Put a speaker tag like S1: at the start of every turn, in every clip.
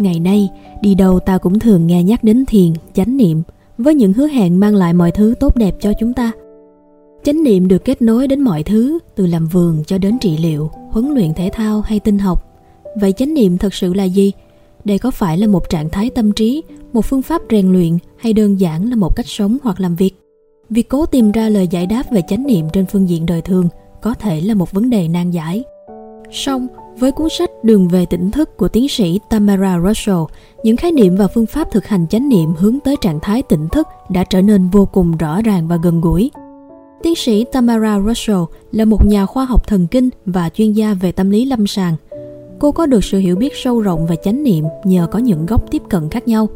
S1: Ngày nay, đi đâu ta cũng thường nghe nhắc đến thiền, chánh niệm với những hứa hẹn mang lại mọi thứ tốt đẹp cho chúng ta. Chánh niệm được kết nối đến mọi thứ, từ làm vườn cho đến trị liệu, huấn luyện thể thao hay tinh học. Vậy chánh niệm thật sự là gì? Đây có phải là một trạng thái tâm trí, một phương pháp rèn luyện hay đơn giản là một cách sống hoặc làm việc? Việc cố tìm ra lời giải đáp về chánh niệm trên phương diện đời thường có thể là một vấn đề nan giải. Song, với cuốn sách Đường về tỉnh thức của tiến sĩ Tamara Russell, những khái niệm và phương pháp thực hành chánh niệm hướng tới trạng thái tỉnh thức đã trở nên vô cùng rõ ràng và gần gũi. Tiến sĩ Tamara Russell là một nhà khoa học thần kinh và chuyên gia về tâm lý lâm sàng. Cô có được sự hiểu biết sâu rộng về chánh niệm nhờ có những góc tiếp cận khác nhau.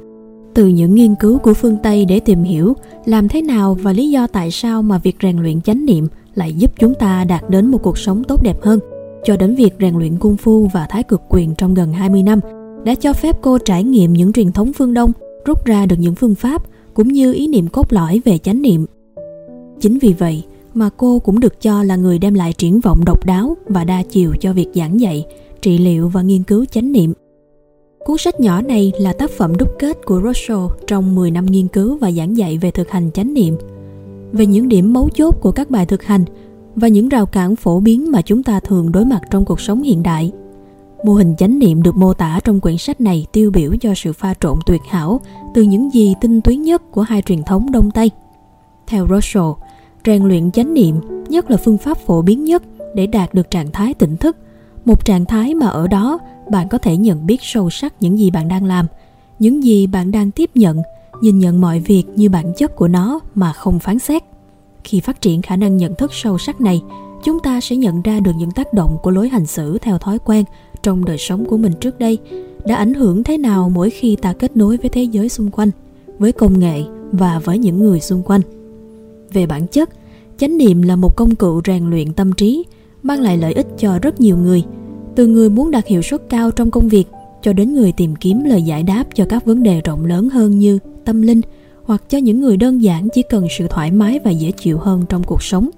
S1: Từ những nghiên cứu của phương Tây để tìm hiểu làm thế nào và lý do tại sao mà việc rèn luyện chánh niệm lại giúp chúng ta đạt đến một cuộc sống tốt đẹp hơn – cho đến việc rèn luyện cung phu và thái cực quyền trong gần 20 năm đã cho phép cô trải nghiệm những truyền thống phương Đông, rút ra được những phương pháp cũng như ý niệm cốt lõi về chánh niệm. Chính vì vậy mà cô cũng được cho là người đem lại triển vọng độc đáo và đa chiều cho việc giảng dạy, trị liệu và nghiên cứu chánh niệm. Cuốn sách nhỏ này là tác phẩm đúc kết của Rousseau trong 10 năm nghiên cứu và giảng dạy về thực hành chánh niệm. Về những điểm mấu chốt của các bài thực hành và những rào cản phổ biến mà chúng ta thường đối mặt trong cuộc sống hiện đại. Mô hình chánh niệm được mô tả trong quyển sách này tiêu biểu cho sự pha trộn tuyệt hảo từ những gì tinh túy nhất của hai truyền thống Đông Tây. Theo Russell, rèn luyện chánh niệm nhất là phương pháp phổ biến nhất để đạt được trạng thái tỉnh thức, một trạng thái mà ở đó bạn có thể nhận biết sâu sắc những gì bạn đang làm, những gì bạn đang tiếp nhận, nhìn nhận mọi việc như bản chất của nó mà không phán xét khi phát triển khả năng nhận thức sâu sắc này, chúng ta sẽ nhận ra được những tác động của lối hành xử theo thói quen trong đời sống của mình trước đây, đã ảnh hưởng thế nào mỗi khi ta kết nối với thế giới xung quanh, với công nghệ và với những người xung quanh. Về bản chất, chánh niệm là một công cụ rèn luyện tâm trí, mang lại lợi ích cho rất nhiều người, từ người muốn đạt hiệu suất cao trong công việc cho đến người tìm kiếm lời giải đáp cho các vấn đề rộng lớn hơn như tâm linh hoặc cho những người đơn giản chỉ cần sự thoải mái và dễ chịu hơn trong cuộc sống.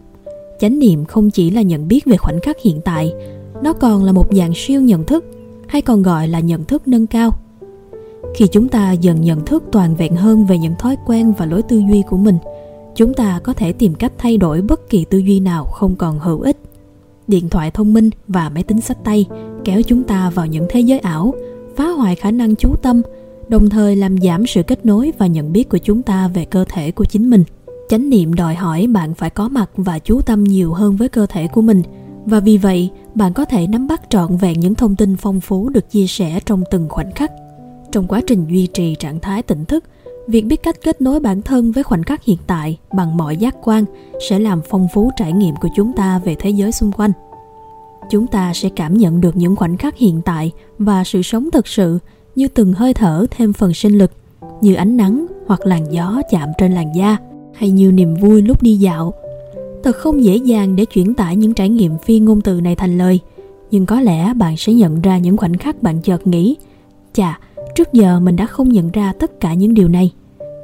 S1: Chánh niệm không chỉ là nhận biết về khoảnh khắc hiện tại, nó còn là một dạng siêu nhận thức, hay còn gọi là nhận thức nâng cao. Khi chúng ta dần nhận thức toàn vẹn hơn về những thói quen và lối tư duy của mình, chúng ta có thể tìm cách thay đổi bất kỳ tư duy nào không còn hữu ích. Điện thoại thông minh và máy tính sách tay kéo chúng ta vào những thế giới ảo, phá hoại khả năng chú tâm đồng thời làm giảm sự kết nối và nhận biết của chúng ta về cơ thể của chính mình. Chánh niệm đòi hỏi bạn phải có mặt và chú tâm nhiều hơn với cơ thể của mình. Và vì vậy, bạn có thể nắm bắt trọn vẹn những thông tin phong phú được chia sẻ trong từng khoảnh khắc. Trong quá trình duy trì trạng thái tỉnh thức, việc biết cách kết nối bản thân với khoảnh khắc hiện tại bằng mọi giác quan sẽ làm phong phú trải nghiệm của chúng ta về thế giới xung quanh. Chúng ta sẽ cảm nhận được những khoảnh khắc hiện tại và sự sống thực sự như từng hơi thở thêm phần sinh lực, như ánh nắng hoặc làn gió chạm trên làn da, hay như niềm vui lúc đi dạo. Thật không dễ dàng để chuyển tải những trải nghiệm phi ngôn từ này thành lời, nhưng có lẽ bạn sẽ nhận ra những khoảnh khắc bạn chợt nghĩ, chà, trước giờ mình đã không nhận ra tất cả những điều này.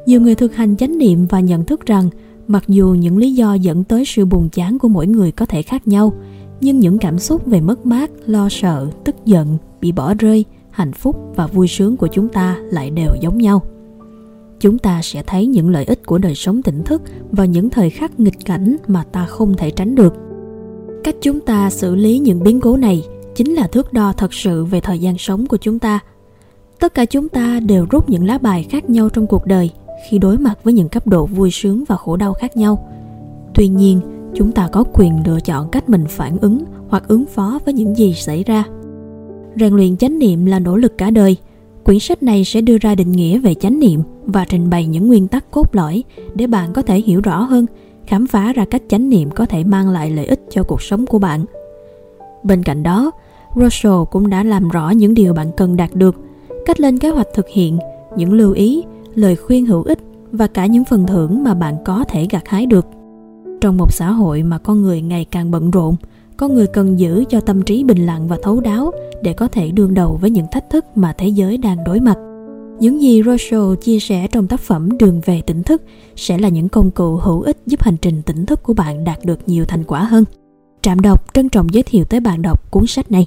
S1: Nhiều người thực hành chánh niệm và nhận thức rằng, mặc dù những lý do dẫn tới sự buồn chán của mỗi người có thể khác nhau, nhưng những cảm xúc về mất mát, lo sợ, tức giận, bị bỏ rơi hạnh phúc và vui sướng của chúng ta lại đều giống nhau. Chúng ta sẽ thấy những lợi ích của đời sống tỉnh thức vào những thời khắc nghịch cảnh mà ta không thể tránh được. Cách chúng ta xử lý những biến cố này chính là thước đo thật sự về thời gian sống của chúng ta. Tất cả chúng ta đều rút những lá bài khác nhau trong cuộc đời khi đối mặt với những cấp độ vui sướng và khổ đau khác nhau. Tuy nhiên, chúng ta có quyền lựa chọn cách mình phản ứng hoặc ứng phó với những gì xảy ra rèn luyện chánh niệm là nỗ lực cả đời. Quyển sách này sẽ đưa ra định nghĩa về chánh niệm và trình bày những nguyên tắc cốt lõi để bạn có thể hiểu rõ hơn, khám phá ra cách chánh niệm có thể mang lại lợi ích cho cuộc sống của bạn. Bên cạnh đó, Russell cũng đã làm rõ những điều bạn cần đạt được, cách lên kế hoạch thực hiện, những lưu ý, lời khuyên hữu ích và cả những phần thưởng mà bạn có thể gặt hái được. Trong một xã hội mà con người ngày càng bận rộn con người cần giữ cho tâm trí bình lặng và thấu đáo để có thể đương đầu với những thách thức mà thế giới đang đối mặt. Những gì Russell chia sẻ trong tác phẩm Đường về tỉnh thức sẽ là những công cụ hữu ích giúp hành trình tỉnh thức của bạn đạt được nhiều thành quả hơn. Trạm đọc trân trọng giới thiệu tới bạn đọc cuốn sách này.